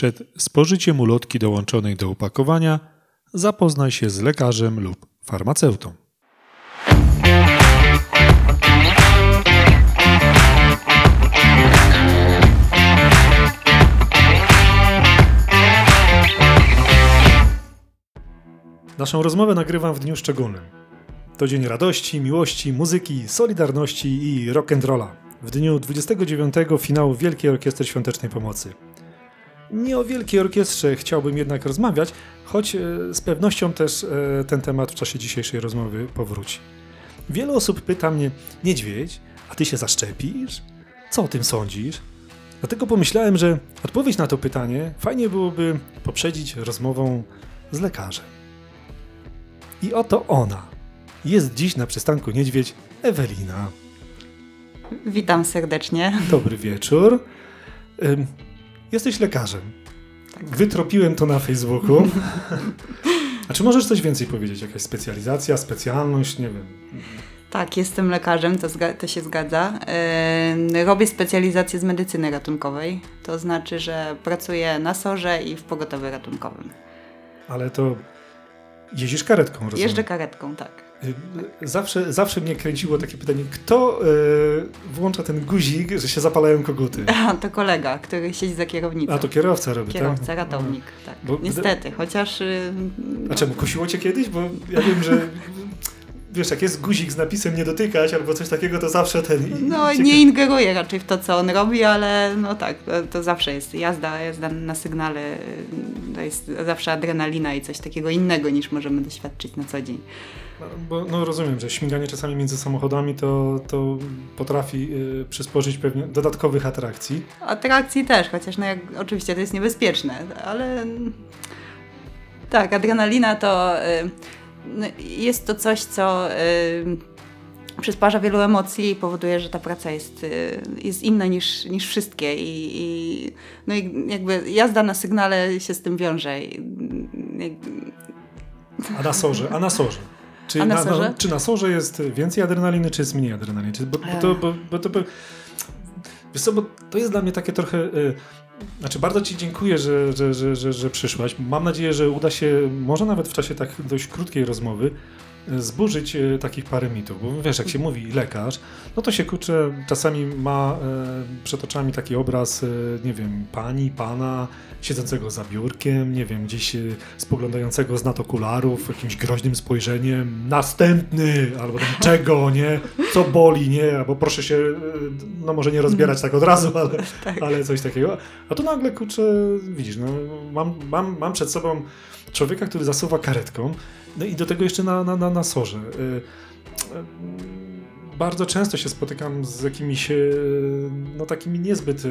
Przed spożyciem ulotki dołączonej do opakowania zapoznaj się z lekarzem lub farmaceutą. Naszą rozmowę nagrywam w dniu szczególnym. To dzień radości, miłości, muzyki, solidarności i rock'n'rolla. W dniu 29 finału Wielkiej Orkiestry Świątecznej Pomocy. Nie o Wielkiej Orkiestrze chciałbym jednak rozmawiać, choć e, z pewnością też e, ten temat w czasie dzisiejszej rozmowy powróci. Wiele osób pyta mnie, niedźwiedź, a ty się zaszczepisz? Co o tym sądzisz? Dlatego pomyślałem, że odpowiedź na to pytanie fajnie byłoby poprzedzić rozmową z lekarzem. I oto ona. Jest dziś na przystanku Niedźwiedź Ewelina. Witam serdecznie. Dobry wieczór. Jesteś lekarzem. Wytropiłem to na Facebooku. A czy możesz coś więcej powiedzieć? Jakaś specjalizacja, specjalność? Nie wiem. Tak, jestem lekarzem, to, to się zgadza. Yy, robię specjalizację z medycyny ratunkowej. To znaczy, że pracuję na sorze i w pogotowiu ratunkowym. Ale to jeździsz karetką, rozumiem? Jeżdżę karetką, tak. Zawsze, zawsze mnie kręciło takie pytanie, kto y, włącza ten guzik, że się zapalają koguty? A, to kolega, który siedzi za kierownicą. A to kierowca robi, Kierowca, tak? ratownik, tak. Bo, Niestety, chociaż... Y, A czemu, kusiło cię kiedyś? Bo ja wiem, że wiesz, jak jest guzik z napisem nie dotykać albo coś takiego, to zawsze ten... No nie ingeruje raczej w to, co on robi, ale no tak, to, to, zawsze jest jazda, jazda na sygnale, to jest zawsze adrenalina i coś takiego innego niż możemy doświadczyć na co dzień. No, bo, no rozumiem, że śmiganie czasami między samochodami to, to potrafi y, przysporzyć pewnie dodatkowych atrakcji. Atrakcji też, chociaż no jak, oczywiście to jest niebezpieczne, ale tak, adrenalina to y, jest to coś, co y, przysparza wielu emocji i powoduje, że ta praca jest, y, jest inna niż, niż wszystkie i, i, no i jakby jazda na sygnale się z tym wiąże. I, a na sorze, a na sorze. Czy, a na, sorze? Na, czy na sorze jest więcej adrenaliny, czy jest mniej adrenaliny? Czy, bo, bo, to, bo, bo to, bo, bo to jest dla mnie takie trochę... Znaczy, bardzo Ci dziękuję, że, że, że, że przyszłaś. Mam nadzieję, że uda się, może nawet w czasie tak dość krótkiej rozmowy, zburzyć e, takich parę mitów, bo wiesz, jak się mówi lekarz, no to się kurczę, czasami ma e, przed oczami taki obraz, e, nie wiem, pani, pana, siedzącego za biurkiem, nie wiem, gdzieś spoglądającego z nad okularów, jakimś groźnym spojrzeniem, następny, albo czego, nie, co boli, nie, albo proszę się, no może nie rozbierać tak od razu, ale, tak. ale coś takiego. A tu nagle, kurczę, widzisz, no, mam, mam, mam przed sobą człowieka, który zasuwa karetką, no i do tego jeszcze na, na, na, na sorze. Y, y, bardzo często się spotykam z jakimiś y, no, takimi niezbyt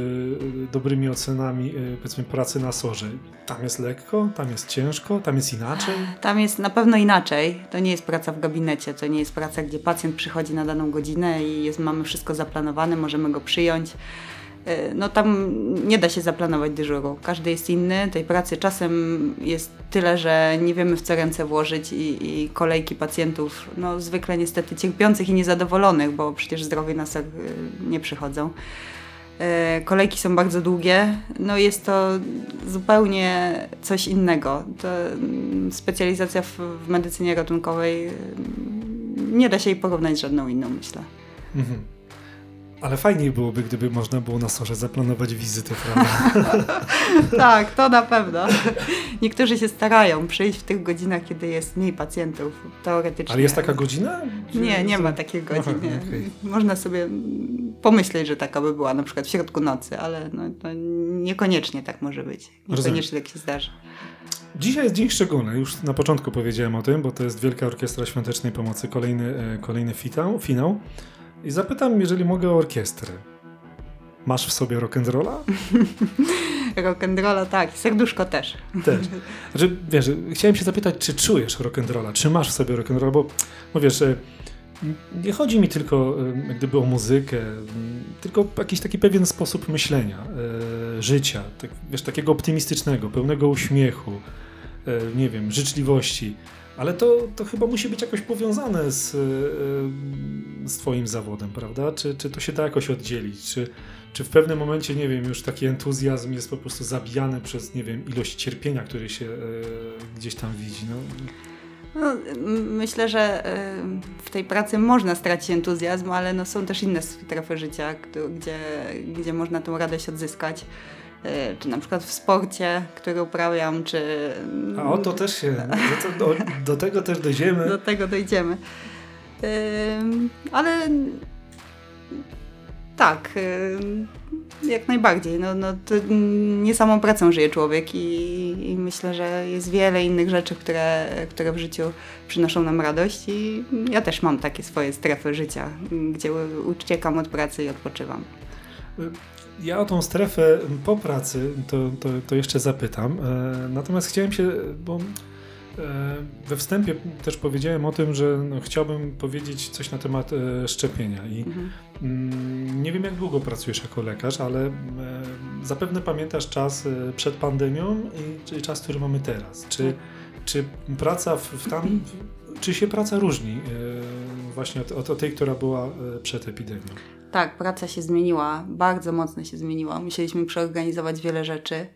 dobrymi ocenami powiedzmy pracy na sorze. Tam jest lekko, tam jest ciężko, tam jest inaczej? Tam jest na pewno inaczej. To nie jest praca w gabinecie, to nie jest praca, gdzie pacjent przychodzi na daną godzinę i jest, mamy wszystko zaplanowane, możemy go przyjąć. E, no tam nie da się zaplanować dyżuru. Każdy jest inny. Tej pracy czasem jest tyle, że nie wiemy w co ręce włożyć i, i kolejki pacjentów, no zwykle niestety cierpiących i niezadowolonych, bo przecież zdrowie nas e, nie przychodzą. E, kolejki są bardzo długie, no jest to zupełnie coś innego. To mm, specjalizacja w, w medycynie ratunkowej mm, nie da się jej porównać z żadną inną, myślę. Mhm. Ale fajniej byłoby, gdyby można było na sorze zaplanować wizytę, prawda? tak, to na pewno. Niektórzy się starają przyjść w tych godzinach, kiedy jest mniej pacjentów, teoretycznie. Ale jest taka godzina? Nie, nie ma takiej godziny. okay. Można sobie pomyśleć, że taka by była na przykład w środku nocy, ale no, niekoniecznie tak może być. Niekoniecznie tak się zdarzy. Dzisiaj jest dzień szczególny, już na początku powiedziałem o tym, bo to jest Wielka Orkiestra Świątecznej Pomocy, kolejny, e, kolejny finał. finał. I zapytam, jeżeli mogę, o orkiestrę. Masz w sobie rock'n'rolla? rock'n'rolla tak, serduszko też. Też. Znaczy, wiesz, chciałem się zapytać, czy czujesz rock'n'rolla, czy masz w sobie rock'n'rolla, bo, bo wiesz, e, nie chodzi mi tylko e, jak gdyby o muzykę, tylko jakiś taki pewien sposób myślenia, e, życia, tak, wiesz, takiego optymistycznego, pełnego uśmiechu, nie wiem, życzliwości. Ale to, to chyba musi być jakoś powiązane z, z Twoim zawodem, prawda? Czy, czy to się da jakoś oddzielić? Czy, czy w pewnym momencie, nie wiem, już taki entuzjazm jest po prostu zabijany przez, nie wiem, ilość cierpienia, który się gdzieś tam widzi? No. No, myślę, że w tej pracy można stracić entuzjazm, ale no są też inne strefy życia, gdzie, gdzie można tę radość odzyskać. E, czy na przykład w sporcie, który uprawiam, czy... A o to też się, do, do, do tego też dojdziemy. Do tego dojdziemy. Ale tak, jak najbardziej. No, no, to nie samą pracą żyje człowiek i, i, myślę, że jest wiele innych rzeczy, które, które w życiu przynoszą nam radość i ja też mam takie swoje strefy życia, gdzie uciekam od pracy i odpoczywam. Ja o tą strefę po pracy to, to, to jeszcze zapytam. E, natomiast chciałem się, bo e, we wstępie też powiedziałem o tym, że no, chciałbym powiedzieć coś na temat e, szczepienia. I mhm. Mm, nie wiem, jak długo pracujesz jako lekarz, ale zapewne pamiętasz czas przed pandemią i czas, który mamy teraz. Czy, tak. czy praca w, w tam, czy się praca różni właśnie od, od tej, która była przed epidemią? Tak, praca się zmieniła, bardzo mocno się zmieniła. Musieliśmy przeorganizować wiele rzeczy,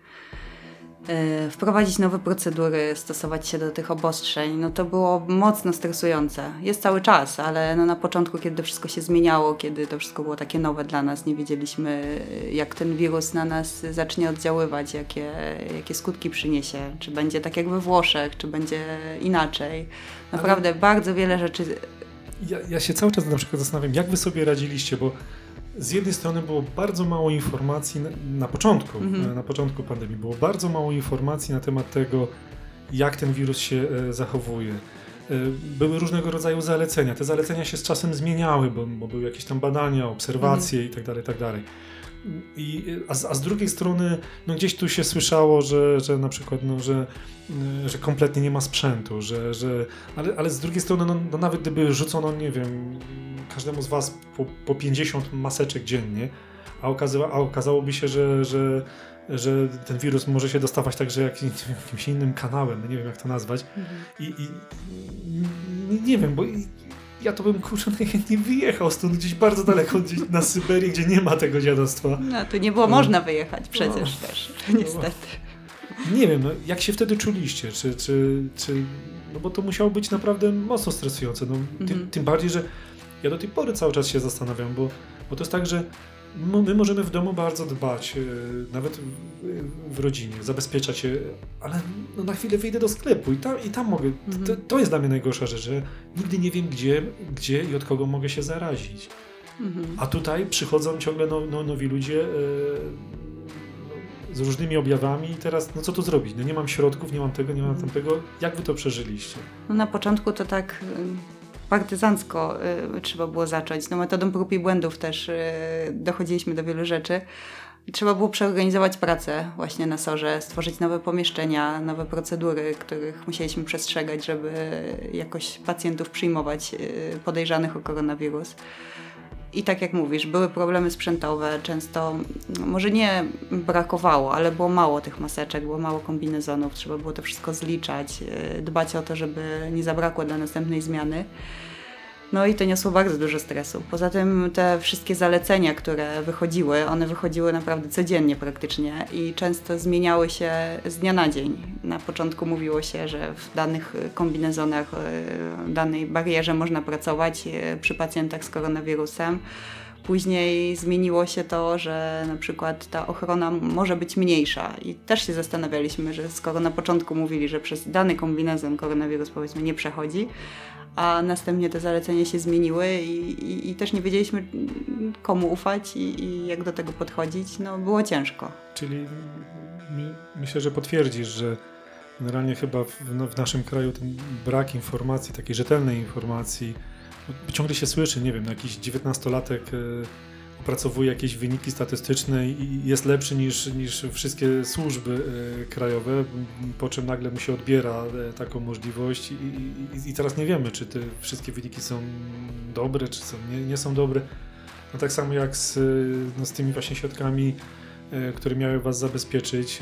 yy, wprowadzić nowe procedury, stosować się do tych obostrzeń. No to było mocno stresujące. Jest cały czas, ale no na początku, kiedy to wszystko się zmieniało, kiedy to wszystko było takie nowe dla nas, nie wiedzieliśmy, jak ten wirus na nas zacznie oddziaływać, jakie, jakie skutki przyniesie. Czy będzie tak jak we Włoszech, czy będzie inaczej. Naprawdę ale... bardzo wiele rzeczy ja, ja się cały czas na przykład zastanawiam, jak wy sobie radziliście, bo z jednej strony było bardzo mało informacji na, na początku, mhm. na początku pandemii, było bardzo mało informacji na temat tego, jak ten wirus się e, zachowuje. E, były różnego rodzaju zalecenia. Te zalecenia się z czasem zmieniały, bo, bo były jakieś tam badania, obserwacje mhm. itd., itd. I, a, z, a z drugiej strony, no gdzieś tu się słyszało, że, że na przykład, no, że, że kompletnie nie ma sprzętu, że, że, ale, ale z drugiej strony, no, no nawet gdyby rzucono, nie wiem, każdemu z Was po, po 50 maseczek dziennie, a, okazywa, a okazałoby się, że, że, że ten wirus może się dostawać także jakimś, jakimś innym kanałem, no nie wiem jak to nazwać. Mhm. I, i nie, nie wiem, bo ja to bym kurczę najchętniej wyjechał stąd gdzieś bardzo daleko, gdzieś na Syberię, gdzie nie ma tego dziadostwa. No, tu nie było no. można wyjechać przecież no. też, niestety. Nie wiem, no, jak się wtedy czuliście? Czy, czy, czy, no bo to musiało być naprawdę mocno stresujące. No, tym, mhm. tym bardziej, że ja do tej pory cały czas się zastanawiam, bo, bo to jest tak, że my możemy w domu bardzo dbać, e, nawet w, rodzinie, zabezpieczać się, ale no na chwilę wyjdę do sklepu i tam, i tam mogę. Mhm. To, to, jest dla mnie najgorsza rzecz, że nigdy nie wiem, gdzie, gdzie i od kogo mogę się zarazić. Mhm. A tutaj przychodzą ciągle no, no, nowi ludzie e, z różnymi objawami i teraz, no co tu zrobić? No nie mam środków, nie mam tego, nie mam mhm. tamtego. Jak wy to przeżyliście? No na początku to tak partyzancko y, trzeba było zacząć. No, metodą prób i błędów też y, dochodziliśmy do wielu rzeczy. Trzeba było przeorganizować pracę właśnie na SORze, stworzyć nowe pomieszczenia, nowe procedury, których musieliśmy przestrzegać, żeby jakoś pacjentów przyjmować y, podejrzanych o koronawirus. I tak jak mówisz, były problemy sprzętowe, często może nie brakowało, ale było mało tych maseczek, było mało kombinezonów, trzeba było to wszystko zliczać, dbać o to, żeby nie zabrakło dla następnej zmiany. No i to niosło bardzo dużo stresu. Poza tym te wszystkie zalecenia, które wychodziły, one wychodziły naprawdę codziennie praktycznie i często zmieniały się z dnia na dzień. Na początku mówiło się, że w danych kombinezonach, e, danej barierze można pracować e, przy pacjentach z koronawirusem. Później zmieniło się to, że na przykład ta ochrona może być mniejsza i też się zastanawialiśmy, że skoro na początku mówili, że przez dany kombinezon koronawirus powiedzmy nie przechodzi, a następnie te zalecenia się zmieniły i, i, i też nie wiedzieliśmy komu ufać i, i, jak do tego podchodzić. No było ciężko. Czyli mi, myślę, że potwierdzisz, że generalnie chyba w, no, w naszym kraju ten brak informacji, takiej rzetelnej informacji, ciągle się słyszy, nie wiem, jakiś dziewiętnastolatek e, opracowuje jakieś wyniki statystyczne i jest lepszy niż, niż wszystkie służby e, krajowe, po czym nagle mu się odbiera e, taką możliwość i, i, i teraz nie wiemy, czy te wszystkie wyniki są dobre, czy są, nie, nie są dobre. No tak samo jak z, no, z tymi właśnie środkami, które miały was zabezpieczyć.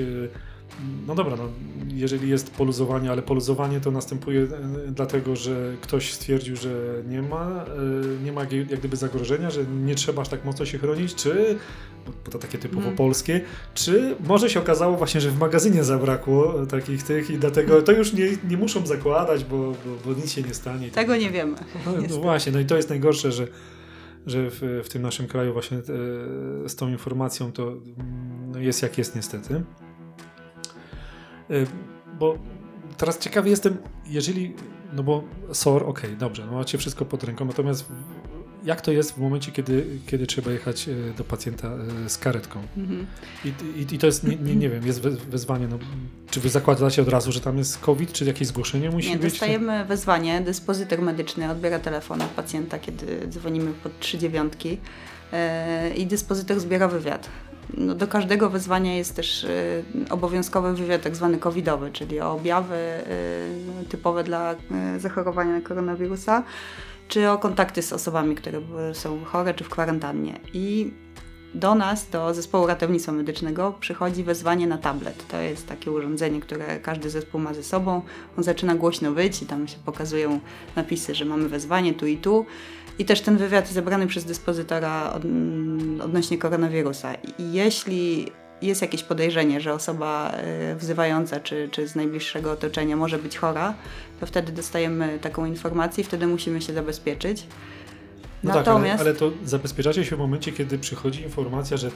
No dobra, no, jeżeli jest poluzowanie, ale poluzowanie to następuje e, dlatego, że ktoś stwierdził, że nie ma, e, nie ma jak gdyby zagrożenia, że nie trzeba aż tak mocno się chronić, czy, bo to takie typowo Mhm. polskie, czy może się okazało właśnie, że w magazynie zabrakło takich tych i dlatego to już nie, nie muszą zakładać, bo, bo, bo nic się nie stanie. Tego nie wiemy. No, no właśnie, no i to jest najgorsze, że, że w, w tym naszym kraju właśnie e, z tą informacją to mm, no jest jak jest niestety. E, bo teraz ciekawy jestem, jeżeli, no bo SOR, okej, dobrze, no macie wszystko pod ręką, natomiast jak to jest w momencie, kiedy, kiedy trzeba jechać e, do pacjenta e, z karetką? Mhm. I, i, i to jest, nie, nie, nie wiem, jest we- wezwanie, no, czy wy zakładacie od razu, że tam jest COVID, czy jakieś zgłoszenie musi Nie, być? dostajemy wezwanie, dyspozytor medyczny odbiera telefon od pacjenta, kiedy dzwonimy pod trzy dziewiątki i dyspozytor zbiera wywiad. No, do każdego wezwania jest też e, obowiązkowy wywiad tak zwany covidowy, czyli o objawy e, typowe dla e, zachorowania na koronawirusa, czy o kontakty z osobami, które są chore czy w kwarantannie. I do nas, do zespołu ratownictwa medycznego przychodzi wezwanie na tablet. To jest takie urządzenie, które każdy zespół ma ze sobą. On zaczyna głośno wyć i tam się pokazują napisy, że mamy wezwanie tu i tu. I też ten wywiad zebrany przez dyspozytora od, odnośnie koronawirusa. I jeśli jest jakieś podejrzenie, że osoba y, wzywająca czy, czy z najbliższego otoczenia może być chora, to wtedy dostajemy taką informację i wtedy musimy się zabezpieczyć. No tak, Natomiast ale, ale to zabezpieczacie się w momencie, kiedy przychodzi informacja, że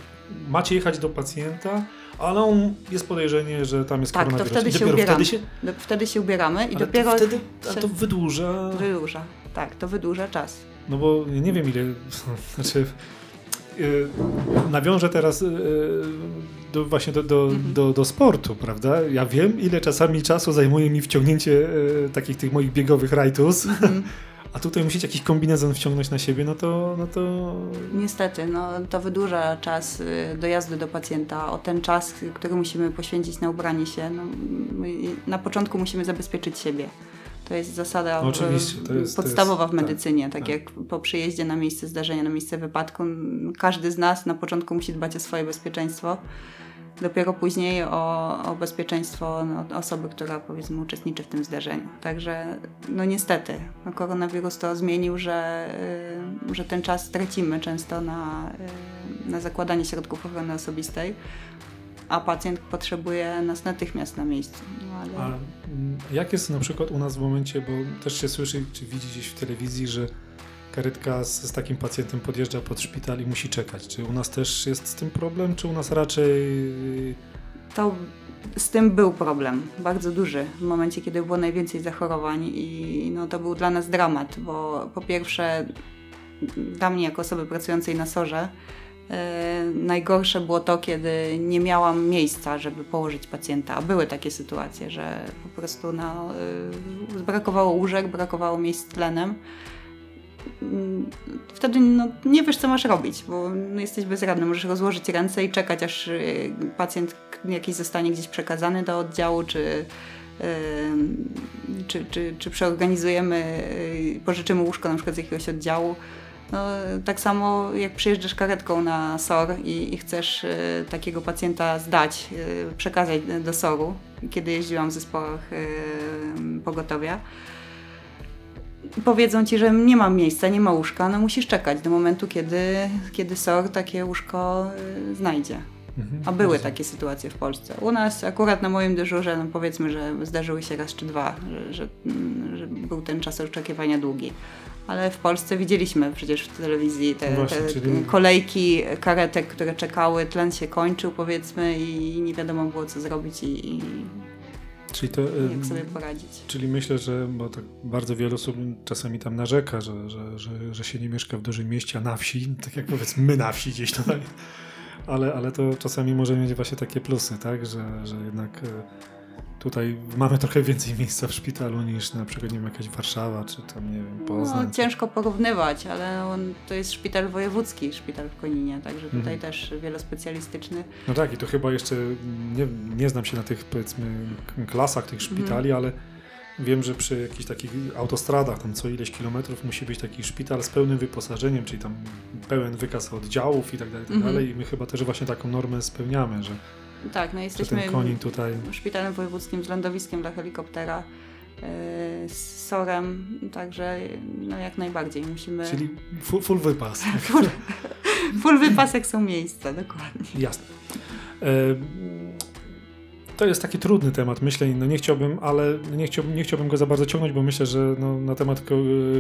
macie jechać do pacjenta, ale on jest podejrzenie, że tam jest Tak, to koronawirus. wtedy I się dopiero ubieramy. wtedy się, do, wtedy się ubieramy i ale dopiero to wtedy a się to wydłuża. wydłuża. Tak, to wydłuża czas. No bo nie wiem ile, znaczy yy, nawiążę teraz yy, do, właśnie do, do, Mhm. do, do sportu, prawda? Ja wiem ile czasami czasu zajmuje mi wciągnięcie yy, takich tych moich biegowych rajtus, Mhm. a tutaj musicie jakiś kombinezon wciągnąć na siebie, no to, no to Niestety, no, to wydłuża czas y, dojazdu do pacjenta o ten czas, który musimy poświęcić na ubranie się. No, na początku musimy zabezpieczyć siebie. To jest zasada No y, to jest- podstawowa jest- w medycynie. Tak, tak. jak po przyjeździe na miejsce zdarzenia, na miejsce wypadku, każdy z nas na początku musi dbać o swoje bezpieczeństwo. Dopiero później o, o bezpieczeństwo no, osoby, która powiedzmy uczestniczy w tym zdarzeniu. Także no niestety, no, koronawirus to zmienił, że, y, że ten czas tracimy często na, y, na zakładanie środków ochrony osobistej, a pacjent potrzebuje nas natychmiast na miejscu. No, ale... A mm, jak jest na przykład u nas w momencie, bo też się słyszy, czy widzi gdzieś w telewizji, że karetka z, z takim pacjentem podjeżdża pod szpital i musi czekać. Czy u nas też jest z tym problem, czy u nas raczej... To z tym był problem, bardzo duży, w momencie, kiedy było najwięcej zachorowań i no, to był dla nas dramat, bo po pierwsze dla mnie jako osoby pracującej na SORze najgorsze było to, kiedy nie miałam miejsca, żeby położyć pacjenta, były takie sytuacje, że po prostu no, e, brakowało łóżek, brakowało miejsc tlenem. Mm, Wtedy no, nie wiesz, co masz robić, bo no, jesteś bezradny. Możesz rozłożyć ręce i czekać, aż y, pacjent jakiś zostanie gdzieś przekazany do oddziału, czy, czy, czy, czy przeorganizujemy, pożyczymy łóżko na przykład z jakiegoś oddziału. No, tak samo jak przyjeżdżasz karetką na SOR i, i chcesz y, takiego pacjenta zdać, y, przekazać do SOR-u, kiedy jeździłam w zespołach y, pogotowia, powiedzą ci, że nie ma miejsca, nie ma łóżka, no musisz czekać do momentu, kiedy, kiedy SOR takie łóżko y, znajdzie. Mhm, A były takie sytuacje w Polsce. U nas akurat na moim dyżurze, no powiedzmy, że zdarzyły się raz czy dwa, że, że, mm, że był ten czas oczekiwania długi. Ale w Polsce widzieliśmy przecież w telewizji te, No właśnie, te czyli- kolejki karetek, które czekały, tlen się kończył powiedzmy i nie wiadomo było co zrobić i, i Czyli to... jak sobie poradzić. Czyli myślę, że bo tak bardzo wiele osób czasami tam narzeka, że, że, że, że się nie mieszka w dużym mieście, a na wsi, tak jak powiedzmy my na wsi gdzieś tutaj. Ale, ale to czasami może mieć właśnie takie plusy, tak? Że, że jednak e, tutaj mamy trochę więcej miejsca w szpitalu niż na przykład nie wiem, jakaś Warszawa, czy tam nie wiem, Poznań. No, ciężko porównywać, ale on, to jest szpital wojewódzki, szpital w Koninie, także tutaj Mhm. też wielospecjalistyczny. No tak, i to chyba jeszcze nie, nie znam się na tych powiedzmy klasach tych szpitali, ale wiem, że przy jakichś takich autostradach, tam co ileś kilometrów musi być taki szpital z pełnym wyposażeniem, czyli tam pełen wykaz oddziałów i tak dalej, i tak Mhm. dalej. I my chyba też właśnie taką normę spełniamy, że, Tak, no jesteśmy konin tutaj... szpitalem wojewódzkim z lądowiskiem dla helikoptera, e, z SOR-em, także no jak najbardziej musimy... Czyli full, full wypas. Full, full wypas jak są miejsca, dokładnie. Jasne. E, to jest taki trudny temat, myślę, no nie chciałbym, ale nie chciałbym, nie chciałbym go za bardzo ciągnąć, bo myślę, że no, na temat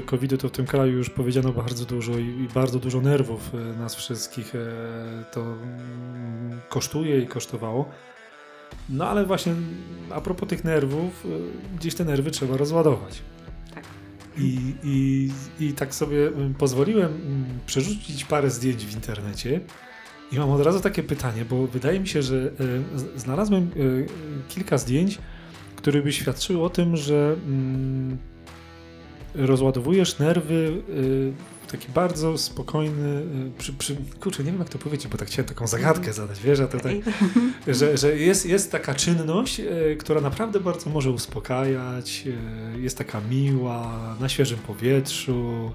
COVID-u to w tym kraju już powiedziano bardzo dużo i, i bardzo dużo nerwów e, nas wszystkich e, to mm, kosztuje i kosztowało. No ale właśnie a propos tych nerwów, e, gdzieś te nerwy trzeba rozładować. Tak. I, i, I tak sobie mm, pozwoliłem mm, przerzucić parę zdjęć w internecie. I mam od razu takie pytanie, bo wydaje mi się, że e, znalazłem e, kilka zdjęć, które by świadczyły o tym, że mm, rozładowujesz nerwy e, w taki bardzo spokojny. Przy, przy, kurczę, nie wiem jak to powiedzieć, bo tak chciałem taką zagadkę zadać, wiesz, a to tak, że, że jest, jest taka czynność, która naprawdę bardzo może uspokajać, jest taka miła, na świeżym powietrzu.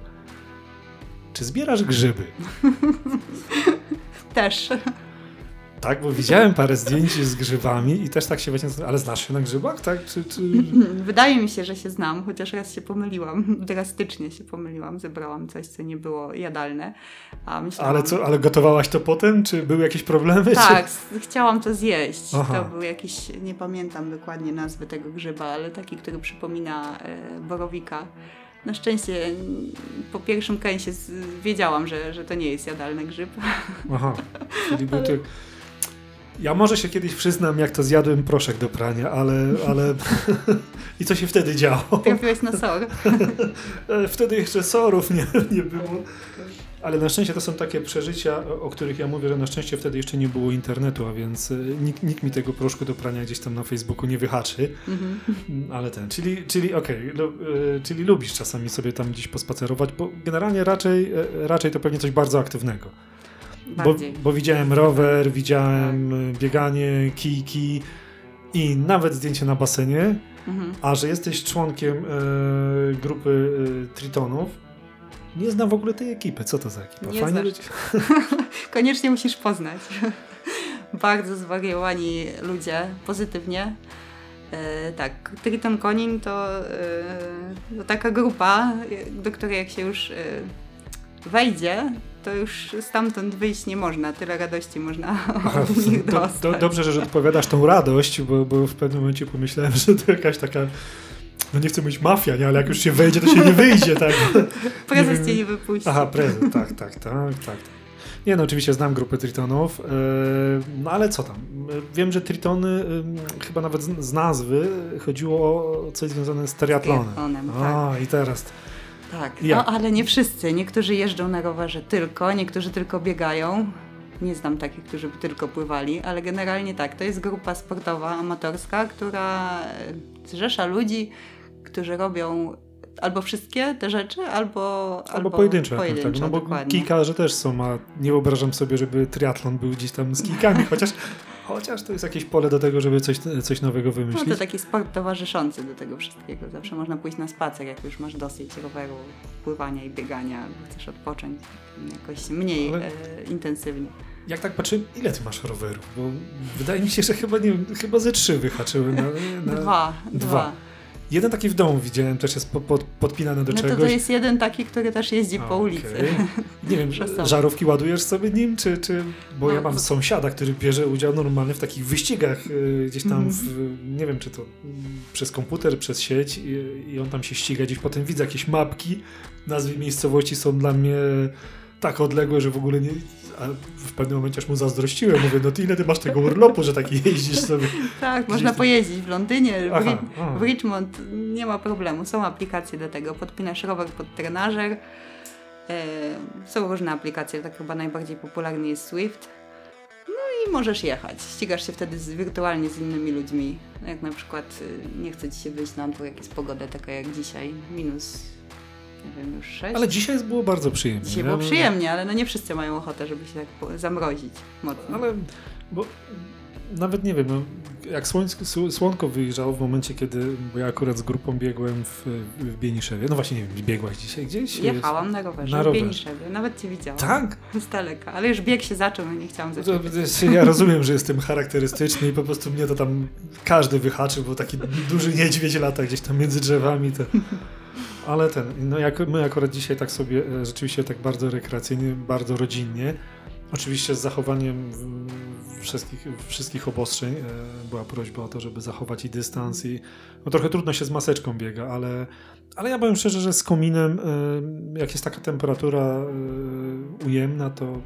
Czy zbierasz grzyby? Też. Tak, bo widziałem parę zdjęć z grzybami i też tak się właśnie. Ale znasz się na grzybach, tak? Czy, czy... Wydaje mi się, że się znam, chociaż raz się pomyliłam, drastycznie się pomyliłam, zebrałam coś, co nie było jadalne, a myślałam... Ale co, ale gotowałaś to potem? Czy były jakieś problemy? Tak, s- chciałam to zjeść. Aha. To był jakiś, nie pamiętam dokładnie nazwy tego grzyba, ale taki, który przypomina e, borowika. Na szczęście mm, po pierwszym kęsie wiedziałam, że, że to nie jest jadalny grzyb. Aha, czyli był to... Ja może się kiedyś przyznam, jak to zjadłem proszek do prania, ale... ale... I co się wtedy działo? Trafiłeś na sor. E, Wtedy jeszcze sorów nie, nie było. Ale na szczęście to są takie przeżycia, o- których ja mówię, że na szczęście wtedy jeszcze nie było internetu, a więc e, nikt, nikt mi tego proszku do prania gdzieś tam na Facebooku nie wyhaczy. Mhm. Mm, Ale ten, czyli, czyli okej, lu- y, czyli lubisz czasami sobie tam gdzieś pospacerować, bo generalnie raczej, y, raczej to pewnie coś bardzo aktywnego. Bo, bo widziałem rower, widziałem y, bieganie, kijki i nawet zdjęcie na basenie, Mhm. a że jesteś członkiem y, grupy y, Tritonów, nie znam w ogóle tej ekipy. Co to za ekipa? Nie Fajni ludzie? Koniecznie musisz poznać. Bardzo zwariowani ludzie, pozytywnie. E, tak, Triton Konin to, e, to taka grupa, e, do której jak się już e, wejdzie, to już stamtąd wyjść nie można. Tyle radości można od nich do, dostać. do, dobrze, że odpowiadasz tą radość, bo, bo w pewnym momencie pomyślałem, że to jakaś taka, no nie chcę mówić mafia, nie? ale jak już się wejdzie, to się nie wyjdzie, tak? Prezes nie cię nie wypuści. Aha, prezes, tak, tak, tak, tak. Nie no, oczywiście znam grupę Tritonów, e, no ale co tam? E, Wiem, że Tritony, e, chyba nawet z, z nazwy, chodziło o coś związane z triatlonem. triatlonem, A, i teraz. Tak, Jak? no ale nie wszyscy. Niektórzy jeżdżą na rowerze tylko, niektórzy tylko biegają. Nie znam takich, którzy by tylko pływali, ale generalnie tak, to jest grupa sportowa, amatorska, która zrzesza ludzi, którzy robią albo wszystkie te rzeczy, albo, Albo, pojedynczo, jak pojedynczo tak, no bo dokładnie. kijkarze też są, a nie wyobrażam sobie, żeby triatlon był gdzieś tam z kijkami, chociaż, chociaż to jest jakieś pole do tego, żeby coś, coś nowego No wymyślić. to taki sport towarzyszący do tego wszystkiego. Zawsze można pójść na spacer, jak już masz dosyć roweru, pływania i biegania, albo chcesz odpocząć jakoś mniej Ale- e, intensywnie. Jak tak patrzę, ile ty masz rowerów? Bo wydaje mi się, że chyba, nie wiem, chyba ze trzy wyhaczyłem. Na, na... Dwa, dwa. dwa. Jeden taki w domu widziałem, też jest po, pod, podpinany do No to czegoś. to jest jeden taki, który też jeździ po Okej. ulicy. Nie wiem, żarówki ładujesz sobie nim, czy, czy... Bo No, ja mam to- sąsiada, który bierze udział normalnie w takich wyścigach y, gdzieś tam, Mhm. w, nie wiem, czy to mm, przez komputer, przez sieć i, i on tam się ściga, gdzieś potem widzę jakieś mapki, nazwy miejscowości są dla mnie tak odległe, że w ogóle nie... A w pewnym momencie aż mu zazdrościłem, mówię, no ty ile ty masz tego urlopu, że taki jeździsz sobie. Tak, można tam- pojeździć w Londynie, w, Aha, w Richmond, nie ma problemu. Są aplikacje do tego. Podpinasz rower pod trenażer. E, są różne aplikacje, tak chyba najbardziej popularny jest Swift. No i możesz jechać. Ścigasz się wtedy z, wirtualnie z innymi ludźmi. Jak na przykład y, nie chce ci się wyjść na dwór, jak jest pogoda taka jak dzisiaj, minus, nie wiem, już 6. Ale dzisiaj było bardzo przyjemnie. Dzisiaj było przyjemnie, ale no nie wszyscy mają ochotę, żeby się tak zamrozić mocno. Ale bo nawet nie wiem, no, jak słońsko, słonko wyjrzało w momencie, kiedy, bo ja akurat z grupą biegłem w, w Bieniszewie, no właśnie nie wiem, biegłaś dzisiaj gdzieś? Jechałam na rowerze na w Bieniszewie, nawet Cię widziałam. Tak? Z daleka, ale już bieg się zaczął i nie chciałam zacząć. Ja rozumiem, że jestem charakterystyczny i po prostu mnie to tam każdy wyhaczył, bo taki duży niedźwiedź lata gdzieś tam między drzewami. To... Ale ten, no jak my akurat dzisiaj tak sobie e, rzeczywiście tak bardzo rekreacyjnie, bardzo rodzinnie, Oczywiście z zachowaniem wszystkich, wszystkich obostrzeń. E, była prośba o to, żeby zachować i dystans i no trochę trudno się z maseczką biega, ale, ale ja powiem szczerze, że z kominem, e, jak jest taka temperatura ujemna, to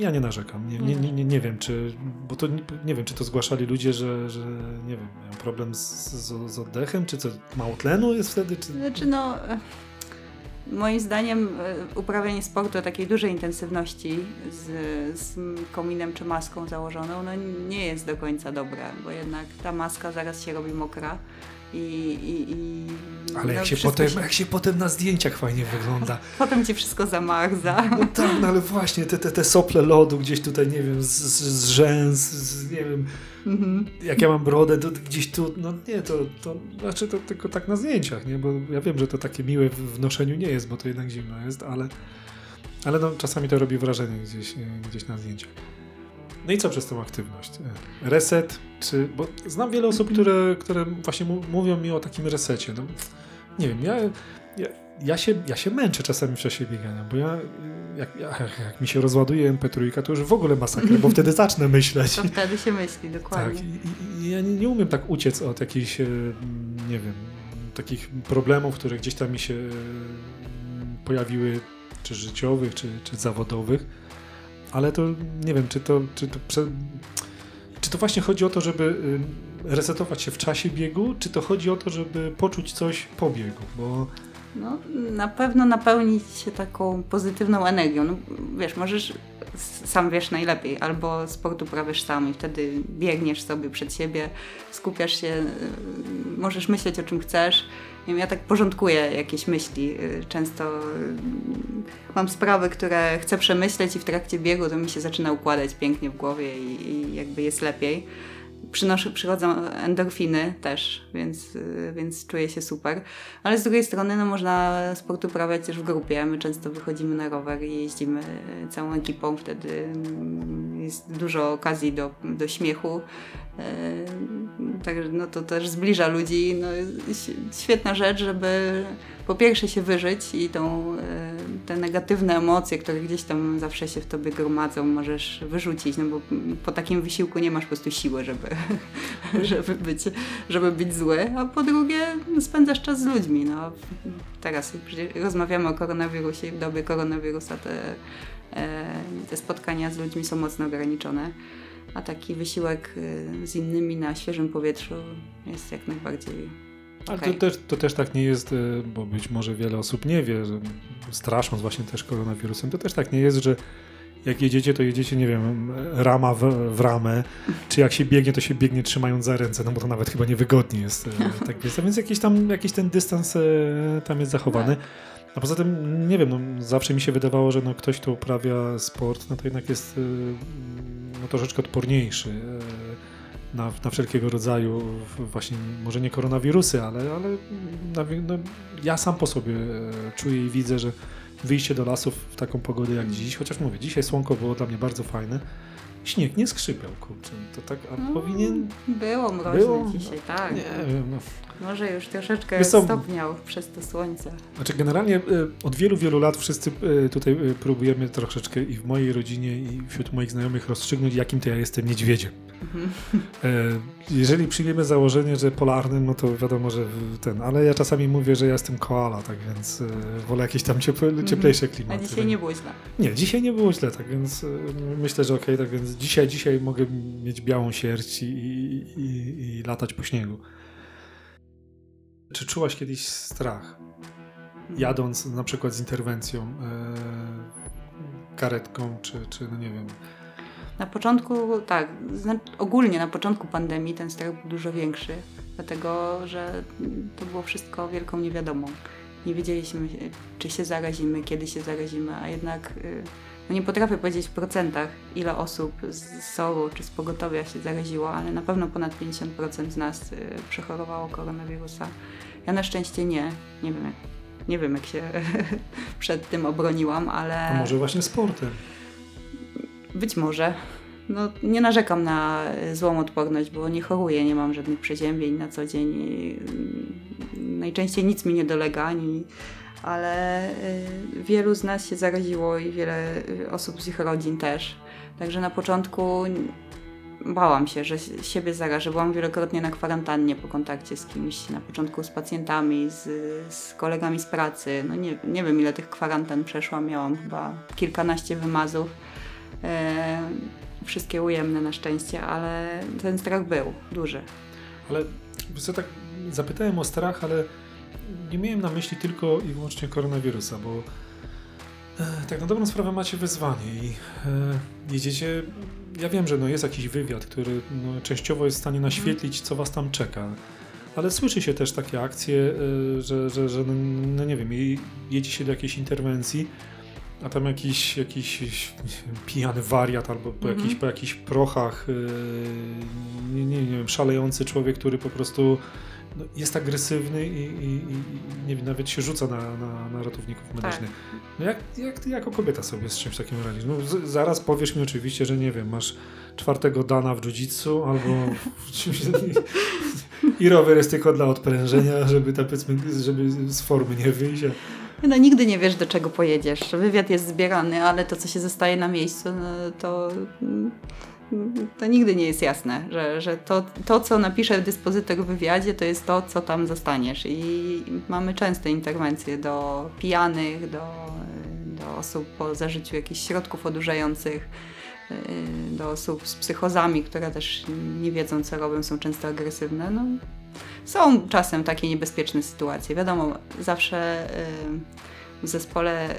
ja nie narzekam. Nie, nie, nie, nie wiem, czy, bo to nie, wiem, czy to zgłaszali ludzie, że, że nie wiem, mają problem z, z, z oddechem, czy co, mało tlenu jest wtedy? Czy... Znaczy no Moim zdaniem e, uprawianie sportu o takiej dużej intensywności z, z kominem czy maską założoną no nie jest do końca dobre, bo jednak ta maska zaraz się robi mokra. I, i, i Ale no, jak, się potem, się... jak się potem na zdjęciach fajnie wygląda. potem ci wszystko zamarza. No tak, no ale właśnie te, te, te sople lodu gdzieś tutaj, nie wiem, z, z rzęs, z, nie wiem, Mhm. Jak ja mam brodę, to gdzieś tu, no nie, to, to znaczy to tylko tak na zdjęciach, nie? Bo ja wiem, że to takie miłe w noszeniu nie jest, bo to jednak zimno jest, ale, ale no, czasami to robi wrażenie gdzieś, gdzieś na zdjęciach. No i co przez tą aktywność? Reset, czy. Bo znam wiele osób, które, które właśnie mówią mi o takim resecie. No, nie wiem, ja, ja, ja, się, ja się męczę czasami w czasie biegania, bo ja jak, jak, jak mi się rozładuje MP3, to już w ogóle masakra, bo wtedy zacznę myśleć. To wtedy się myśli, dokładnie. Tak, i, i ja nie, nie, umiem tak uciec od jakichś, e, nie wiem, takich problemów, które gdzieś tam mi się e, pojawiły, czy życiowych, czy, czy zawodowych, ale to nie wiem, czy to, czy to, czy to właśnie chodzi o to, żeby e, resetować się w czasie biegu, czy to chodzi o to, żeby poczuć coś po biegu, bo no, na pewno napełnić się taką pozytywną energią. No, wiesz, możesz, sam wiesz najlepiej, albo sport uprawiasz sam i wtedy biegniesz sobie przed siebie, skupiasz się, y, możesz myśleć o czym chcesz. Ja tak porządkuję jakieś myśli. Y, często y, mam sprawy, które chcę przemyśleć i w trakcie biegu to mi się zaczyna układać pięknie w głowie i, i jakby jest lepiej przynoszę, przychodzą endorfiny też, więc, więc czuję się super. Ale z drugiej strony no, można sport uprawiać też w grupie. My często wychodzimy na rower i jeździmy całą ekipą, wtedy jest dużo okazji do, do śmiechu. E, także no, to też zbliża ludzi. No, świetna rzecz, żeby po pierwsze się wyżyć i tą, e, te negatywne emocje, które gdzieś tam zawsze się w tobie gromadzą, możesz wyrzucić, no bo po takim wysiłku nie masz po prostu siły, żeby, żeby, być, żeby być zły, a po drugie spędzasz czas z ludźmi. No. Teraz rozmawiamy o koronawirusie i w dobie koronawirusa te, e, te spotkania z ludźmi są mocno ograniczone a taki wysiłek y, z innymi na świeżym powietrzu jest jak najbardziej ale okay. to, też, to też tak nie jest, e, bo być może wiele osób nie wie, że strasząc właśnie też koronawirusem, to też tak nie jest, że jak jedziecie, to jedziecie, nie wiem, rama w, w ramę, czy jak się biegnie, to się biegnie trzymając za ręce, no bo to nawet chyba niewygodnie jest. E, tak jest. A więc jakiś tam, jakiś ten dystans tam jest zachowany. A poza tym, nie wiem, no, zawsze mi się wydawało, że no, ktoś, kto uprawia sport, no to jednak jest no, troszeczkę odporniejszy na, na wszelkiego rodzaju właśnie, może nie koronawirusy, ale, ale no, ja sam po sobie e, czuję i widzę, że wyjście do lasów w taką pogodę jak dziś, chociaż mówię, dzisiaj słonko było dla mnie bardzo fajne, śnieg nie skrzypiał, kurczę, to tak, a no, powinien... Było mroźne było? dzisiaj, tak. Nie wiem, no. Może już troszeczkę stopniał przez to słońce. Znaczy generalnie e, od wielu, wielu lat wszyscy e, tutaj próbujemy troszeczkę i w mojej rodzinie i wśród moich znajomych rozstrzygnąć, jakim to ja jestem niedźwiedziem. E, jeżeli przyjmiemy założenie, że polarnym, no to wiadomo, że ten, ale ja czasami mówię, że ja jestem koala, tak więc e, wolę jakieś tam ciepłe, mhm. cieplejsze klimaty. A dzisiaj nie było źle. Nie, dzisiaj nie było źle, tak więc e, myślę, że okej, okay, tak więc dzisiaj, dzisiaj mogę mieć białą sierść i, i, i latać po śniegu. Czy czułaś kiedyś strach, jadąc na przykład z interwencją, e, karetką, czy, czy no nie wiem, na początku, tak, ogólnie na początku pandemii ten strach był dużo większy, dlatego że to było wszystko wielką niewiadomą. Nie wiedzieliśmy, czy się zarazimy, kiedy się zarazimy, a jednak y, no nie potrafię powiedzieć w procentach, ile osób z SOR-u czy z pogotowia się zaraziło, ale na pewno ponad 50% z nas y, przechorowało koronawirusa. Ja na szczęście nie. Nie wiem, nie wiem, jak się przed tym obroniłam, ale. A może właśnie sportem? Być może. No, nie narzekam na złą odporność, bo nie choruję, nie mam żadnych przeziębień na co dzień. Najczęściej nic mi nie dolega, ani, ale y, wielu z nas się zaraziło i wiele osób z ich rodzin też. Także na początku bałam się, że siebie zarażę. Byłam wielokrotnie na kwarantannie po kontakcie z kimś, na początku z pacjentami, z, z kolegami z pracy. No nie, nie wiem ile tych kwarantan przeszłam, miałam chyba kilkanaście wymazów. E, wszystkie ujemne na szczęście, ale ten strach był duży. Ale co tak zapytałem o strach, ale nie miałem na myśli tylko i wyłącznie koronawirusa, bo e, tak na dobrą sprawę macie wyzwanie i e, jedziecie. Ja wiem, że no jest jakiś wywiad, który no, częściowo jest w stanie naświetlić, co was tam czeka. Ale słyszy się też takie akcje, e, że, że, że no, no nie wiem, jedzie się do jakiejś interwencji a tam jakiś, jakiś pijany wariat albo po, jakiś, po jakichś prochach, yy, nie, nie, nie wiem, szalejący człowiek, który po prostu no, jest agresywny i, i, i, nie wiem, nawet się rzuca na, na, na ratowników tak. medycznych. Tak. No jak, jak ty jako kobieta sobie z czymś takim radzisz? No, z, zaraz powiesz mi oczywiście, że nie wiem, masz czwartego dana w jiu albo i rower jest tylko dla odprężenia, żeby, ta, żeby z formy nie wyjść. No nigdy nie wiesz, do czego pojedziesz. Wywiad jest zbierany, ale to, co się zostaje na miejscu, no, to, to nigdy nie jest jasne, że, że to, to, co napisze dyspozytor w wywiadzie, to jest to, co tam zostaniesz. I mamy częste interwencje do pijanych, do, do osób po zażyciu jakichś środków odurzających do osób z psychozami, które też nie wiedzą, co robią, są często agresywne. No, są czasem takie niebezpieczne sytuacje. Wiadomo, zawsze w zespole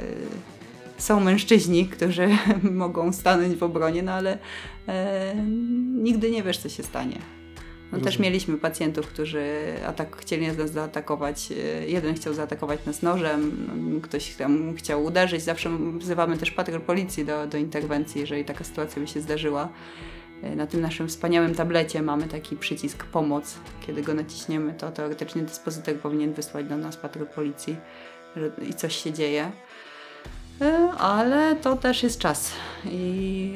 są mężczyźni, którzy mogą stanąć w obronie, no ale nigdy nie wiesz, co się stanie. No też mieliśmy pacjentów, którzy atak, chcieli nas zaatakować. Jeden chciał zaatakować nas nożem, ktoś tam chciał uderzyć. Zawsze wzywamy też patrol policji do, do interwencji, jeżeli taka sytuacja by się zdarzyła. Na tym naszym wspaniałym tablecie mamy taki przycisk pomoc. Kiedy go naciśniemy, to teoretycznie dyspozytor powinien wysłać do nas patrol policji i coś się dzieje. E, ale to też jest czas. I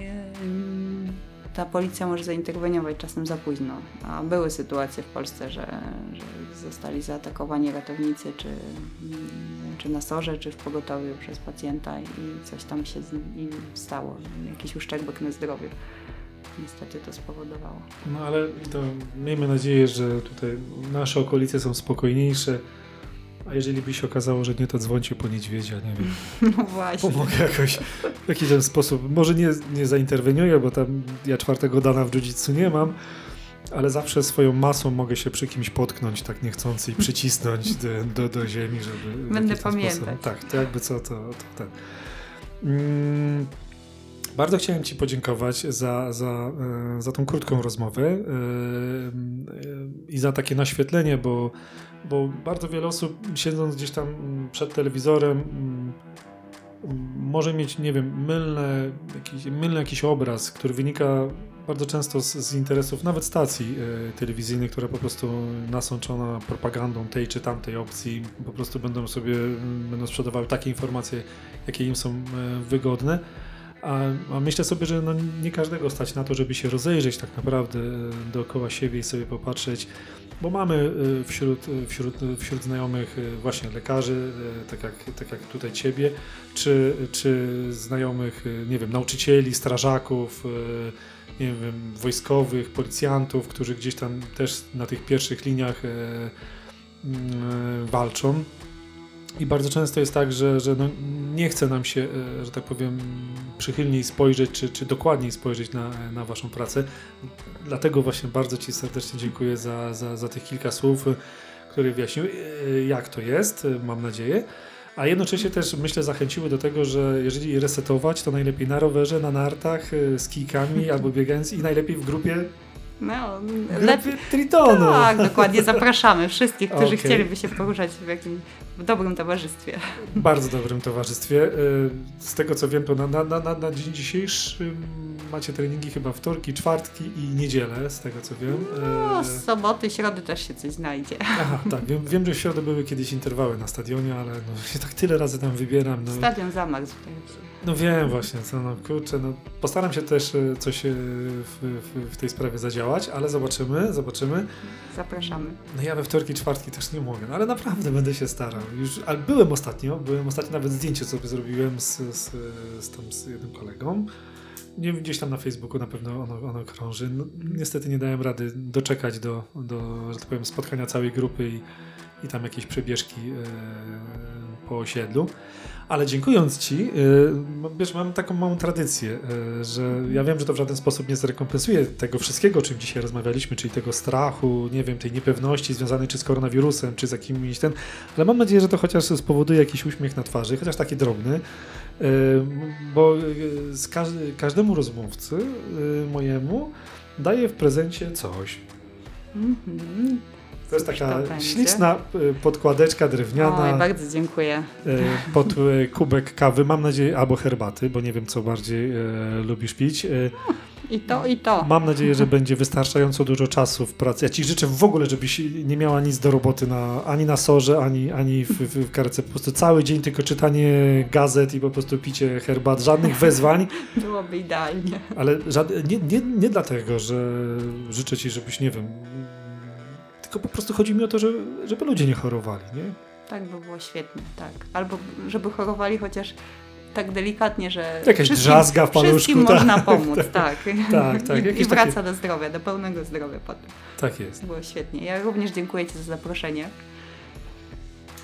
ta policja może zainterweniować czasem za późno. A były sytuacje w Polsce, że, że zostali zaatakowani ratownicy, czy, czy na sorze, czy w pogotowiu przez pacjenta i coś tam się stało, jakiś uszczerbek na zdrowiu niestety to spowodowało. No ale to miejmy nadzieję, że tutaj nasze okolice są spokojniejsze. A jeżeli by się okazało, że nie, to dzwońcie po niedźwiedzia, nie wiem. No właśnie. Pomogę jakoś w jakiś ten sposób. Może nie, nie zainterweniuję, bo tam ja czwartego dana w jiu nie mam, ale zawsze swoją masą mogę się przy kimś potknąć tak niechcący i przycisnąć do, do, do ziemi, żeby... Będę pamiętać. Sposób, tak, to jakby co, to, to ten... Mm, bardzo chciałem Ci podziękować za, za, e, za tą krótką rozmowę e, e, i za takie naświetlenie, bo, bo bardzo wiele osób siedząc gdzieś tam przed telewizorem może mieć, nie wiem, mylne, jakiś, mylny jakiś obraz, który wynika bardzo często z, z interesów nawet stacji telewizyjnych, która po prostu nasączona propagandą tej czy tamtej opcji, po prostu będą sobie będą sprzedawały takie informacje, jakie im są wygodne. A, a, myślę sobie, że no nie każdego stać na to, żeby się rozejrzeć tak naprawdę e, dookoła siebie i sobie popatrzeć, bo mamy e, wśród, e, wśród, wśród znajomych właśnie lekarzy, tak jak, tak jak tutaj ciebie, czy, czy znajomych, nie wiem, nauczycieli, strażaków, nie wiem, wojskowych, policjantów, którzy gdzieś tam też na tych pierwszych liniach walczą. I bardzo często jest tak, że, że no nie chce nam się, e, że tak powiem, przychylniej spojrzeć, czy, czy dokładniej spojrzeć na, na Waszą pracę. Dlatego właśnie bardzo Ci serdecznie dziękuję za, za, za tych kilka słów, które wyjaśniły, e, jak to jest, e, mam nadzieję. A jednocześnie też myślę zachęciły do tego, że jeżeli resetować, to najlepiej na rowerze, na nartach, z kijkami albo biegając i najlepiej w grupie No, lepiej Tritonu. Tak, dokładnie. Zapraszamy wszystkich, którzy Okay. chcieliby się poruszać w jakimś w dobrym towarzystwie. Bardzo dobrym towarzystwie. Y, Z tego co wiem, to na, na, na, na- dzień dzisiejszy macie treningi chyba wtorki, czwartki i niedzielę, z tego co wiem. No, Y, soboty, środy też się coś znajdzie. Aha, tak. Wiem, wiem, że w środę były kiedyś interwały na stadionie, ale no, się tak tyle razy tam wybieram. No, Stadion zamarzł. No wiem właśnie, co, no kurczę, no, postaram się też y, coś y, w, w, w tej sprawie zadziałać, ale zobaczymy, zobaczymy. Zapraszamy. No ja we wtorki, czwartki też nie mogę, no ale naprawdę będę się starał. Już, ale byłem ostatnio, byłem ostatnio nawet zdjęcie sobie zrobiłem z, z, z, tam, z jednym kolegą. Nie gdzieś tam na Facebooku na pewno ono, ono krąży. No, niestety nie dałem rady doczekać do, do że tak powiem, spotkania całej grupy i, i tam jakieś przebieżki e, po osiedlu. Ale dziękując Ci, e, wiesz, mam taką małą tradycję, e, że ja wiem, że to w żaden sposób nie zrekompensuje tego wszystkiego, o czym dzisiaj rozmawialiśmy, czyli tego strachu, nie wiem, tej niepewności związanej czy z koronawirusem, czy z jakimś ten, ale mam nadzieję, że to chociaż spowoduje jakiś uśmiech na twarzy, chociaż taki drobny, e, bo każdemu rozmówcy mojemu daję w prezencie coś. Mhm. To jest taka to śliczna e, podkładeczka drewniana. Oj, bardzo dziękuję. E, pod e, kubek kawy, mam nadzieję, albo herbaty, bo nie wiem, co bardziej e, lubisz pić. I to, i to. mam nadzieję, że będzie wystarczająco dużo czasu w pracy. Ja Ci życzę w ogóle, żebyś nie miała nic do roboty na, ani na sorze, ani, ani w, w, w karce. Po prostu cały dzień tylko czytanie gazet i po prostu picie herbat, żadnych wezwań, Byłoby idealnie. ale żad, nie, nie, nie dlatego, że życzę Ci, żebyś, nie wiem, tylko po prostu chodzi mi o to, że, żeby ludzie nie chorowali, nie? Tak by było świetnie, tak. Albo żeby chorowali chociaż tak delikatnie, że Jakaś drzazga w paluszku, wszystkim tak, można pomóc, tak. tak, tak, I, jakieś I wraca do zdrowia, do pełnego zdrowia potem. Tak jest. Było świetnie. Ja również dziękuję Ci za zaproszenie.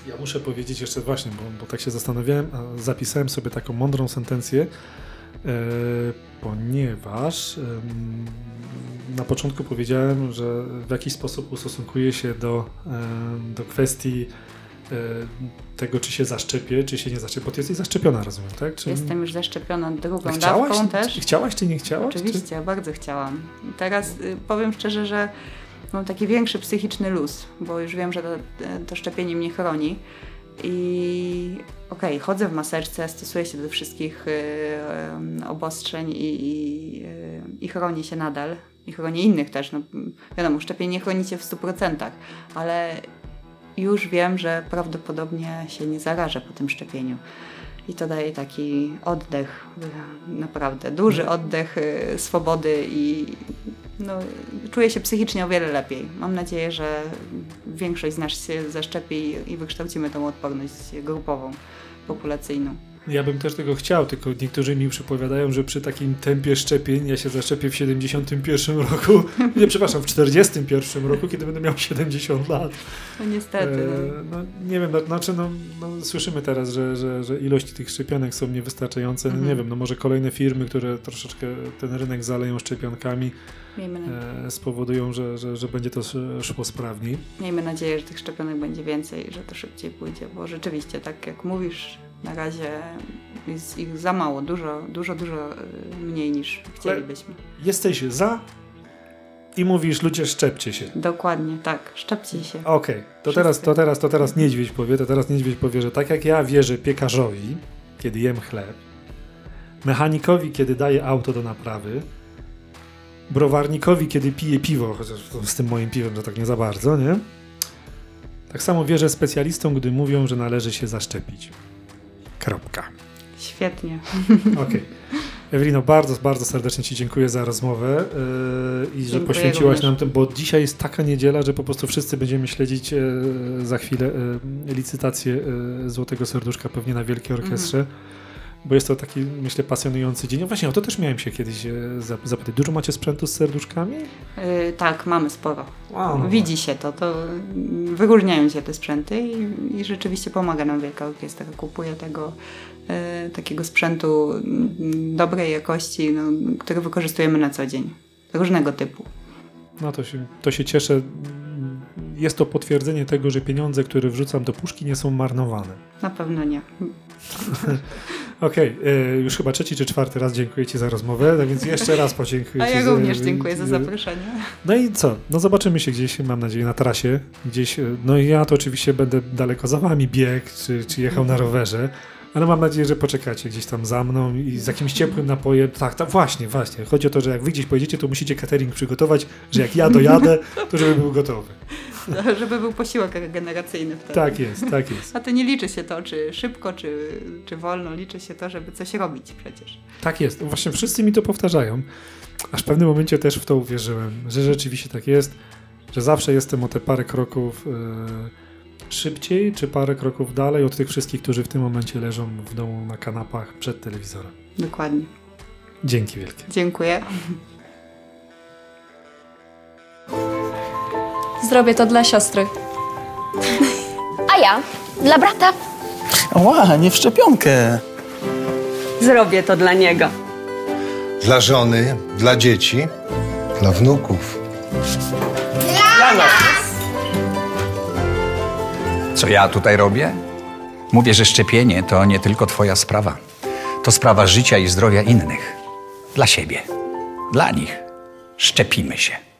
Ja muszę powiedzieć jeszcze właśnie, bo, bo tak się zastanawiałem, a zapisałem sobie taką mądrą sentencję, e, ponieważ na początku powiedziałem, że w jakiś sposób ustosunkuję się do, em, do kwestii e, tego, czy się zaszczepię, czy się nie zaszczepię, bo ty jesteś zaszczepiona, rozumiem, tak? Czy... Jestem już zaszczepiona drugą chciałaś? dawką też. Chciałaś, czy nie chciałaś? Oczywiście, bardzo chciałam. Teraz y, powiem szczerze, że mam taki większy psychiczny luz, bo już wiem, że to, to szczepienie mnie chroni. I okej, chodzę w maseczce, stosuję się do wszystkich y, y, obostrzeń i, i, y, i chronię się nadal. I chronię innych też. No, wiadomo, szczepienie nie chronicie w 100%, ale już wiem, że prawdopodobnie się nie zarażę po tym szczepieniu. I to daje taki oddech, naprawdę duży oddech y, swobody i no, czuję się psychicznie o wiele lepiej. Mam nadzieję, że większość z nas się zaszczepi i wykształcimy tą odporność grupową, populacyjną. Ja bym też tego chciał, tylko niektórzy mi przypowiadają, że przy takim tempie szczepień ja się zaszczepię w 71 roku, nie przepraszam, w 41 roku, kiedy będę miał 70 lat. No niestety. E, no, nie wiem, no, znaczy no, no, słyszymy teraz, że, że, że ilości tych szczepionek są niewystarczające. No, Mhm. nie wiem, no może kolejne firmy, które troszeczkę ten rynek zaleją szczepionkami, e, spowodują, że, że, że będzie to sz- szło sprawniej. miejmy nadzieję, że tych szczepionek będzie więcej, że to szybciej pójdzie, bo rzeczywiście, tak jak mówisz, na razie jest ich za mało, dużo, dużo, dużo y, mniej niż chcielibyśmy. Jesteś za i mówisz, ludzie szczepcie się. Dokładnie, tak, szczepcie się. Okej, to Wszyscy. teraz, to teraz, to teraz niedźwiedź powie, to teraz niedźwiedź powie, że tak jak ja wierzę piekarzowi, kiedy jem chleb, mechanikowi, kiedy daję auto do naprawy, browarnikowi, kiedy piję piwo, chociaż to z tym moim piwem to tak nie za bardzo, nie? Tak samo wierzę specjalistom, gdy mówią, że należy się zaszczepić. Kropka. Świetnie. Okej. Ewelino, bardzo, bardzo serdecznie Ci dziękuję za rozmowę yy, i że Dziękuję poświęciłaś również. nam tym, bo dzisiaj jest taka niedziela, że po prostu wszyscy będziemy śledzić yy, za chwilę yy, licytację yy, Złotego Serduszka pewnie na Wielkiej Orkiestrze, Mhm. Bo jest to taki, myślę, pasjonujący dzień. No właśnie, o to też miałem się kiedyś yy, zap- zapytać. Dużo macie sprzętu z serduszkami? Y, tak, mamy sporo. No Widzi się to, to wyróżniają się te sprzęty i, i rzeczywiście pomaga nam Wielka Orkiestra. Kupuje tego e, takiego sprzętu mm, dobrej jakości, no, który wykorzystujemy na co dzień. Różnego typu. No to się, to się cieszę. Jest to potwierdzenie tego, że pieniądze, które wrzucam do puszki nie są marnowane. Na pewno nie. Okej, okay, już chyba trzeci czy czwarty raz dziękuję Ci za rozmowę, tak więc jeszcze raz podziękuję A ja za- również dziękuję za zaproszenie. No i co? No zobaczymy się gdzieś, mam nadzieję, na trasie. Gdzieś, e, no i ja to oczywiście będę daleko za wami biegł, czy, czy jechał na rowerze, ale mam nadzieję, że poczekacie gdzieś tam za mną i z jakimś ciepłym napojem. Tak, tak, właśnie, właśnie. Chodzi o to, że jak wy gdzieś pojedziecie, to musicie catering przygotować, że jak ja dojadę, to żeby był gotowy. Żeby był posiłek regeneracyjny wtedy. Tak jest, tak jest. A to nie liczy się to, czy szybko, czy, czy wolno, liczy się to, żeby coś robić przecież. Tak jest. Właśnie wszyscy mi to powtarzają. Aż w pewnym momencie też w to uwierzyłem, że rzeczywiście tak jest, że zawsze jestem o te parę kroków e, szybciej, czy parę kroków dalej od tych wszystkich, którzy w tym momencie leżą w domu na kanapach przed telewizorem. Dokładnie. Dzięki wielkie. Dziękuję. Zrobię to dla siostry. A ja? Dla brata? Ła, nie w szczepionkę. Zrobię to dla niego. Dla żony, dla dzieci, dla wnuków. Co ja tutaj robię? Mówię, że szczepienie to nie tylko Twoja sprawa. To sprawa życia i zdrowia innych. Dla siebie. Dla nich. Szczepimy się.